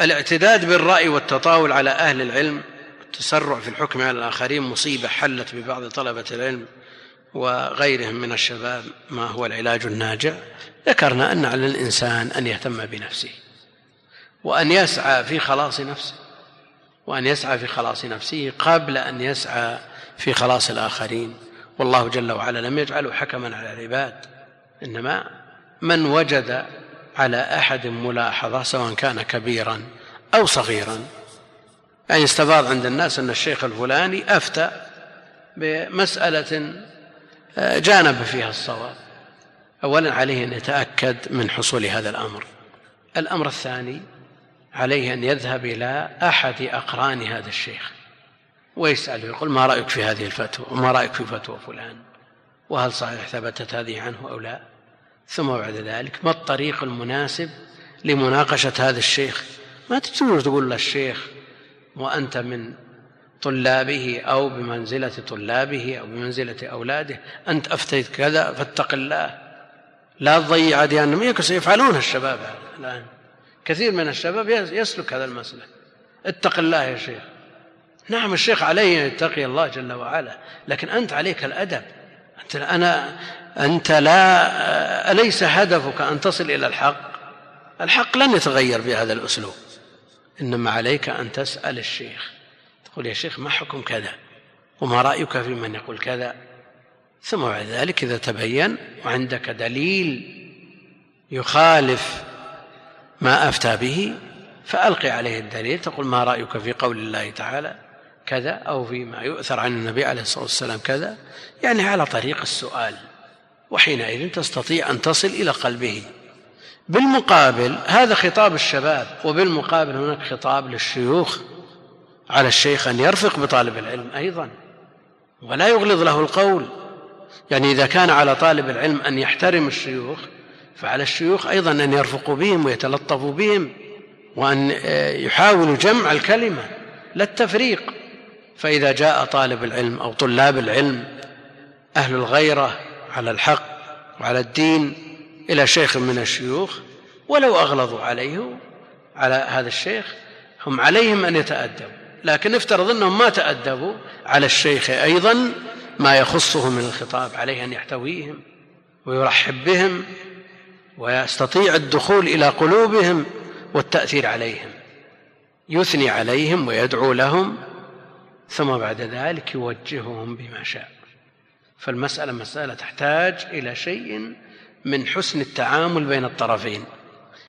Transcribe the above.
الاعتداد بالرأي والتطاول على أهل العلم التسرع في الحكم على الآخرين مصيبة حلت ببعض طلبة العلم وغيرهم من الشباب ما هو العلاج الناجع؟ ذكرنا أن على الإنسان أن يهتم بنفسه وأن يسعى في خلاص نفسه وأن يسعى في خلاص نفسه قبل أن يسعى في خلاص الآخرين. والله جل وعلا لم يجعله حكما على العباد إنما من وجد على أحد ملاحظة سواء كان كبيرا أو صغيرا. يعني استفاض عند الناس أن الشيخ الفلاني أفتى بمسألة آه، جانب فيها الصواب. أولا عليه أن يتأكد من حصول هذا الأمر. الأمر الثاني عليه أن يذهب إلى أحد أقران هذا الشيخ ويسأله يقول ما رأيك في هذه الفتوى؟ وما رأيك في فتوى فلان؟ وهل صحيح ثبتت هذه عنه أو لا؟ ثم بعد ذلك ما الطريق المناسب لمناقشة هذا الشيخ؟ ما تجوز تقول للشيخ وأنت من طلابه أو بمنزلة طلابه أو بمنزلة أولاده أنت أفتيت كذا فاتق الله. لا تضيع أديانهم. يفعلون الشباب الآن. كثير من الشباب يسلك هذا المسلك اتق الله يا شيخ. نعم الشيخ عليه أن يتقي الله جل وعلا لكن أنت عليك الأدب. أنت أنا أنت لا أليس هدفك أن تصل إلى الحق؟ الحق لن يتغير بهذا الأسلوب. إنما عليك أن تسأل الشيخ. تقول يا شيخ ما حكم كذا؟ وما رأيك في من يقول كذا؟ ثم بعد ذلك إذا تبين وعندك دليل يخالف ما أفتى به فألقي عليه الدليل. تقول ما رأيك في قول الله تعالى؟ كذا أو فيما يؤثر عن النبي عليه الصلاة والسلام كذا يعني على طريق السؤال. وحينئذ تستطيع أن تصل إلى قلبه. بالمقابل هذا خطاب الشباب وبالمقابل هناك خطاب للشيوخ على الشيخ أن يرفق بطالب العلم أيضا. ولا يغلظ له القول. يعني إذا كان على طالب العلم أن يحترم الشيوخ فعلى الشيوخ أيضا أن يرفقوا بهم ويتلطفوا بهم وأن يحاولوا جمع الكلمة لا التفريق. فإذا جاء طالب العلم أو طلاب العلم أهل الغيرة على الحق وعلى الدين إلى شيخ من الشيوخ ولو أغلظوا عليه على هذا الشيخ هم عليهم أن يتأدبوا. لكن افترض أنهم ما تأدبوا على الشيخ أيضا ما يخصه من الخطاب عليه أن يحتويهم ويرحب بهم ويستطيع الدخول إلى قلوبهم والتأثير عليهم يثني عليهم ويدعو لهم ثم بعد ذلك يوجههم بما شاء. فالمسألة مسألة تحتاج إلى شيء من حسن التعامل بين الطرفين.